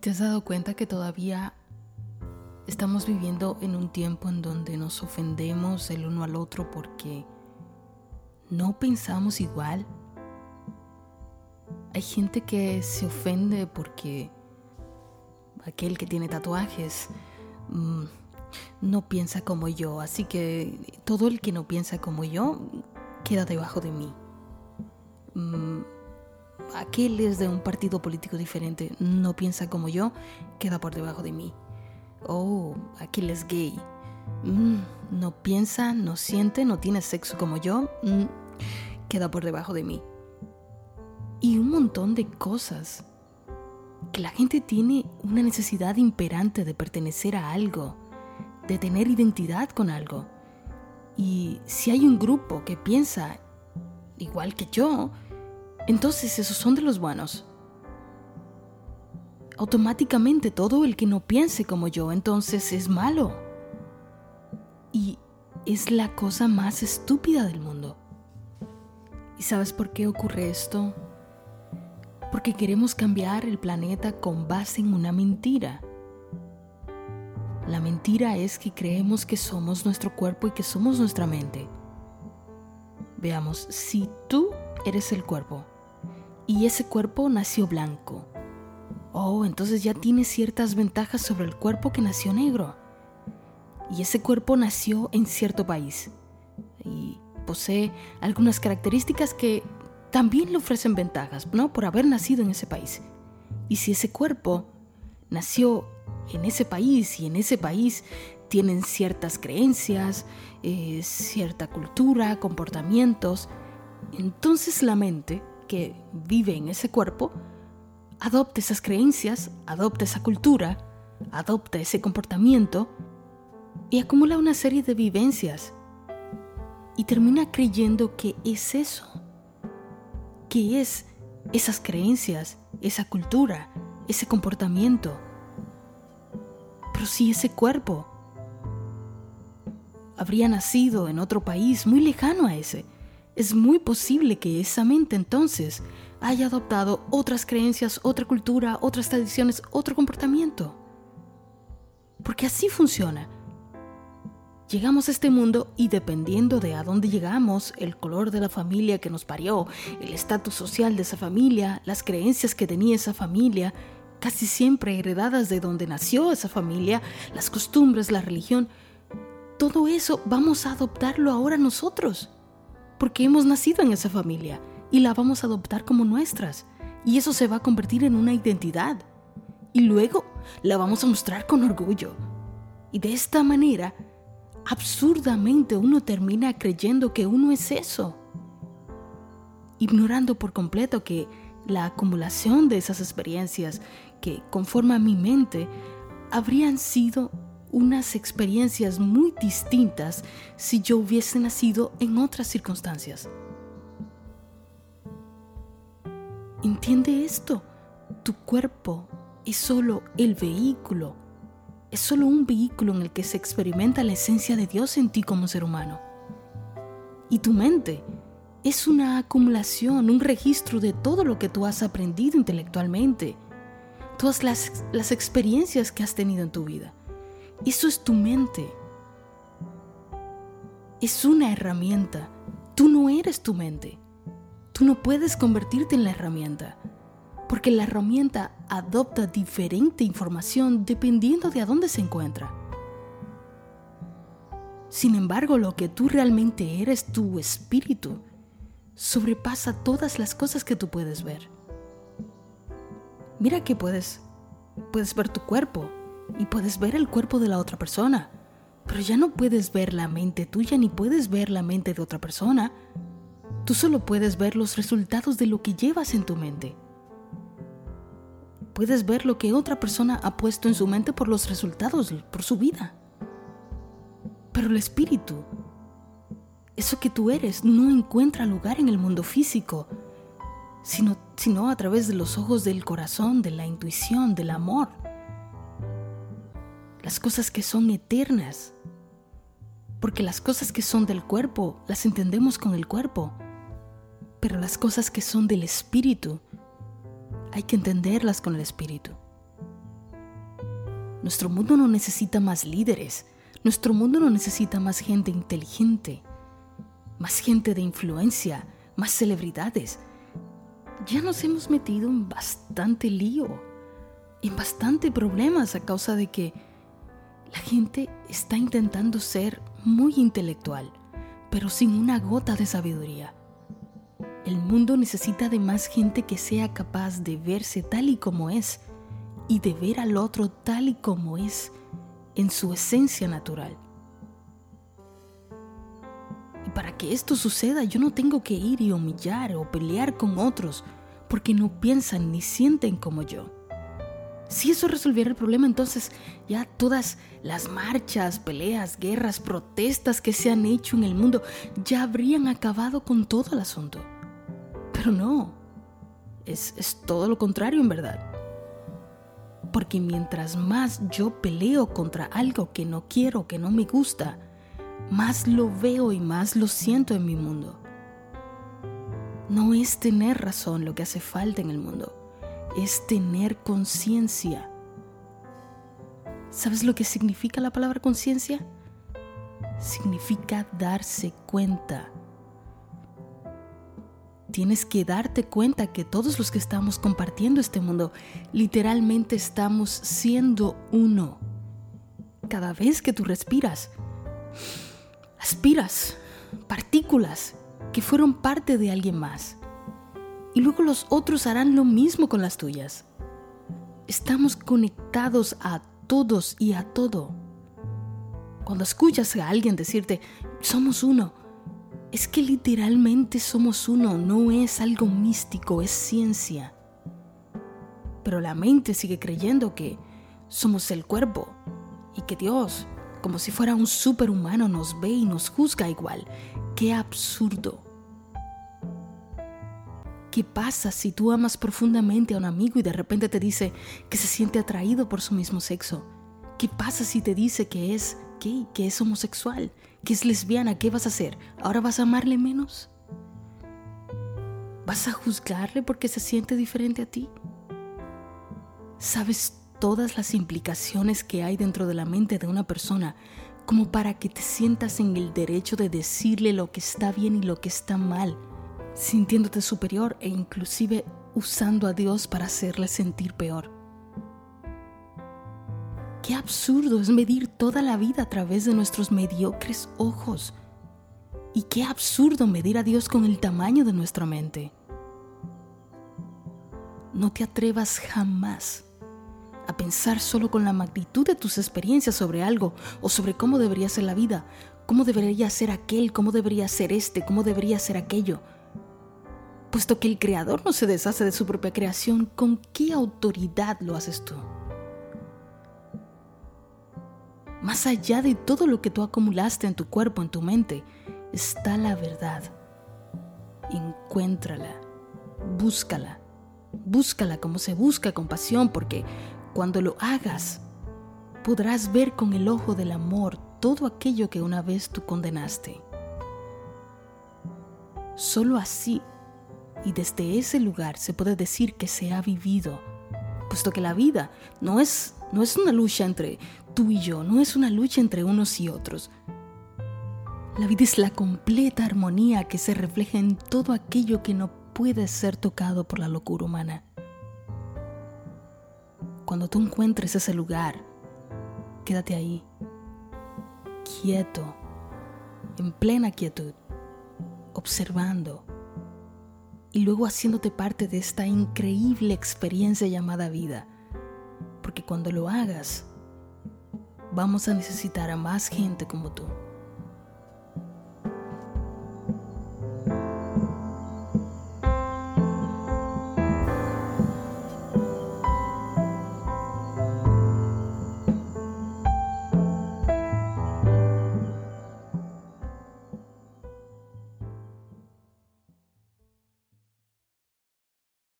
¿Te has dado cuenta que todavía estamos viviendo en un tiempo en donde nos ofendemos el uno al otro porque no pensamos igual? Hay gente que se ofende porque aquel que tiene tatuajes mm, no piensa como yo, así que todo el que no piensa como yo queda debajo de mí. Mm, aquel de un partido político diferente, no piensa como yo, queda por debajo de mí. Oh, aquel es gay. Mm, no piensa, no siente, no tiene sexo como yo, mm, queda por debajo de mí. Y un montón de cosas. Que la gente tiene una necesidad imperante de pertenecer a algo, de tener identidad con algo. Y si hay un grupo que piensa igual que yo, entonces esos son de los buenos. Automáticamente todo el que no piense como yo entonces es malo. Y es la cosa más estúpida del mundo. ¿Y sabes por qué ocurre esto? Porque queremos cambiar el planeta con base en una mentira. La mentira es que creemos que somos nuestro cuerpo y que somos nuestra mente. Veamos, si tú eres el cuerpo, y ese cuerpo nació blanco. Oh, entonces ya tiene ciertas ventajas sobre el cuerpo que nació negro. Y ese cuerpo nació en cierto país y posee algunas características que también le ofrecen ventajas, ¿no? Por haber nacido en ese país. Y si ese cuerpo nació en ese país y en ese país tienen ciertas creencias, eh, cierta cultura, comportamientos, entonces la mente que vive en ese cuerpo adopta esas creencias, adopta esa cultura, adopta ese comportamiento y acumula una serie de vivencias y termina creyendo que es eso, que es esas creencias, esa cultura, ese comportamiento. Pero si ese cuerpo habría nacido en otro país muy lejano a ese, es muy posible que esa mente entonces haya adoptado otras creencias, otra cultura, otras tradiciones, otro comportamiento. Porque así funciona. Llegamos a este mundo y dependiendo de a dónde llegamos, el color de la familia que nos parió, el estatus social de esa familia, las creencias que tenía esa familia, casi siempre heredadas de donde nació esa familia, las costumbres, la religión, todo eso vamos a adoptarlo ahora nosotros porque hemos nacido en esa familia y la vamos a adoptar como nuestras. Y eso se va a convertir en una identidad. Y luego la vamos a mostrar con orgullo. Y de esta manera, absurdamente uno termina creyendo que uno es eso. Ignorando por completo que la acumulación de esas experiencias que conforman mi mente habrían sido unas experiencias muy distintas si yo hubiese nacido en otras circunstancias. Entiende esto, tu cuerpo es solo el vehículo, es solo un vehículo en el que se experimenta la esencia de Dios en ti como ser humano. Y tu mente es una acumulación, un registro de todo lo que tú has aprendido intelectualmente, todas las, las experiencias que has tenido en tu vida. Eso es tu mente. Es una herramienta. Tú no eres tu mente. Tú no puedes convertirte en la herramienta. Porque la herramienta adopta diferente información dependiendo de a dónde se encuentra. Sin embargo, lo que tú realmente eres, tu espíritu, sobrepasa todas las cosas que tú puedes ver. Mira que puedes, puedes ver tu cuerpo, y puedes ver el cuerpo de la otra persona, pero ya no puedes ver la mente tuya ni puedes ver la mente de otra persona. Tú solo puedes ver los resultados de lo que llevas en tu mente. Puedes ver lo que otra persona ha puesto en su mente por los resultados, por su vida. Pero el espíritu, eso que tú eres, no encuentra lugar en el mundo físico, sino, sino a través de los ojos del corazón, de la intuición, del amor las cosas que son eternas. Porque las cosas que son del cuerpo las entendemos con el cuerpo, pero las cosas que son del espíritu hay que entenderlas con el espíritu. Nuestro mundo no necesita más líderes. Nuestro mundo no necesita más gente inteligente, más gente de influencia, más celebridades. Ya nos hemos metido en bastante lío, en bastante problemas a causa de que la gente está intentando ser muy intelectual, pero sin una gota de sabiduría. El mundo necesita de más gente que sea capaz de verse tal y como es y de ver al otro tal y como es en su esencia natural. Y para que esto suceda yo no tengo que ir y humillar o pelear con otros porque no piensan ni sienten como yo. Si eso resolviera el problema, entonces ya todas las marchas, peleas, guerras, protestas que se han hecho en el mundo ya habrían acabado con todo el asunto. Pero no, es, es todo lo contrario en verdad. Porque mientras más yo peleo contra algo que no quiero, que no me gusta, más lo veo y más lo siento en mi mundo. No es tener razón lo que hace falta en el mundo, es tener conciencia. ¿Sabes lo que significa la palabra conciencia? Significa darse cuenta tienes que darte cuenta que todos los que estamos compartiendo este mundo literalmente estamos siendo uno. Cada vez que tú respiras, aspiras partículas que fueron parte de alguien más. Y luego los otros harán lo mismo con las tuyas. Estamos conectados a todos y a todo. Cuando escuchas a alguien decirte, somos uno, es que literalmente somos uno, no es algo místico, es ciencia. Pero la mente sigue creyendo que somos el cuerpo y que Dios, como si fuera un superhumano, nos ve y nos juzga igual. ¡Qué absurdo! ¿Qué pasa si tú amas profundamente a un amigo y de repente te dice que se siente atraído por su mismo sexo? ¿Qué pasa si te dice que es gay, que es homosexual, que es lesbiana, ¿qué vas a hacer? ¿Ahora vas a amarle menos? ¿Vas a juzgarle porque se siente diferente a ti? ¿Sabes todas las implicaciones que hay dentro de la mente de una persona como para que te sientas en el derecho de decirle lo que está bien y lo que está mal, sintiéndote superior e inclusive usando a Dios para hacerle sentir peor? Qué absurdo es medir toda la vida a través de nuestros mediocres ojos. Y qué absurdo medir a Dios con el tamaño de nuestra mente. No te atrevas jamás a pensar solo con la magnitud de tus experiencias sobre algo o sobre cómo debería ser la vida, cómo debería ser aquel, cómo debería ser este, cómo debería ser aquello. Puesto que el creador no se deshace de su propia creación, ¿con qué autoridad lo haces tú? Más allá de todo lo que tú acumulaste en tu cuerpo, en tu mente, está la verdad. Encuéntrala, búscala, búscala como se busca con pasión, porque cuando lo hagas, podrás ver con el ojo del amor todo aquello que una vez tú condenaste. Solo así y desde ese lugar se puede decir que se ha vivido, puesto que la vida no es, no es una lucha entre tú y yo, no es una lucha entre unos y otros. La vida es la completa armonía que se refleja en todo aquello que no puede ser tocado por la locura humana. Cuando tú encuentres ese lugar, quédate ahí, quieto, en plena quietud, observando y luego haciéndote parte de esta increíble experiencia llamada vida. Porque cuando lo hagas, vamos a necesitar a más gente como tú.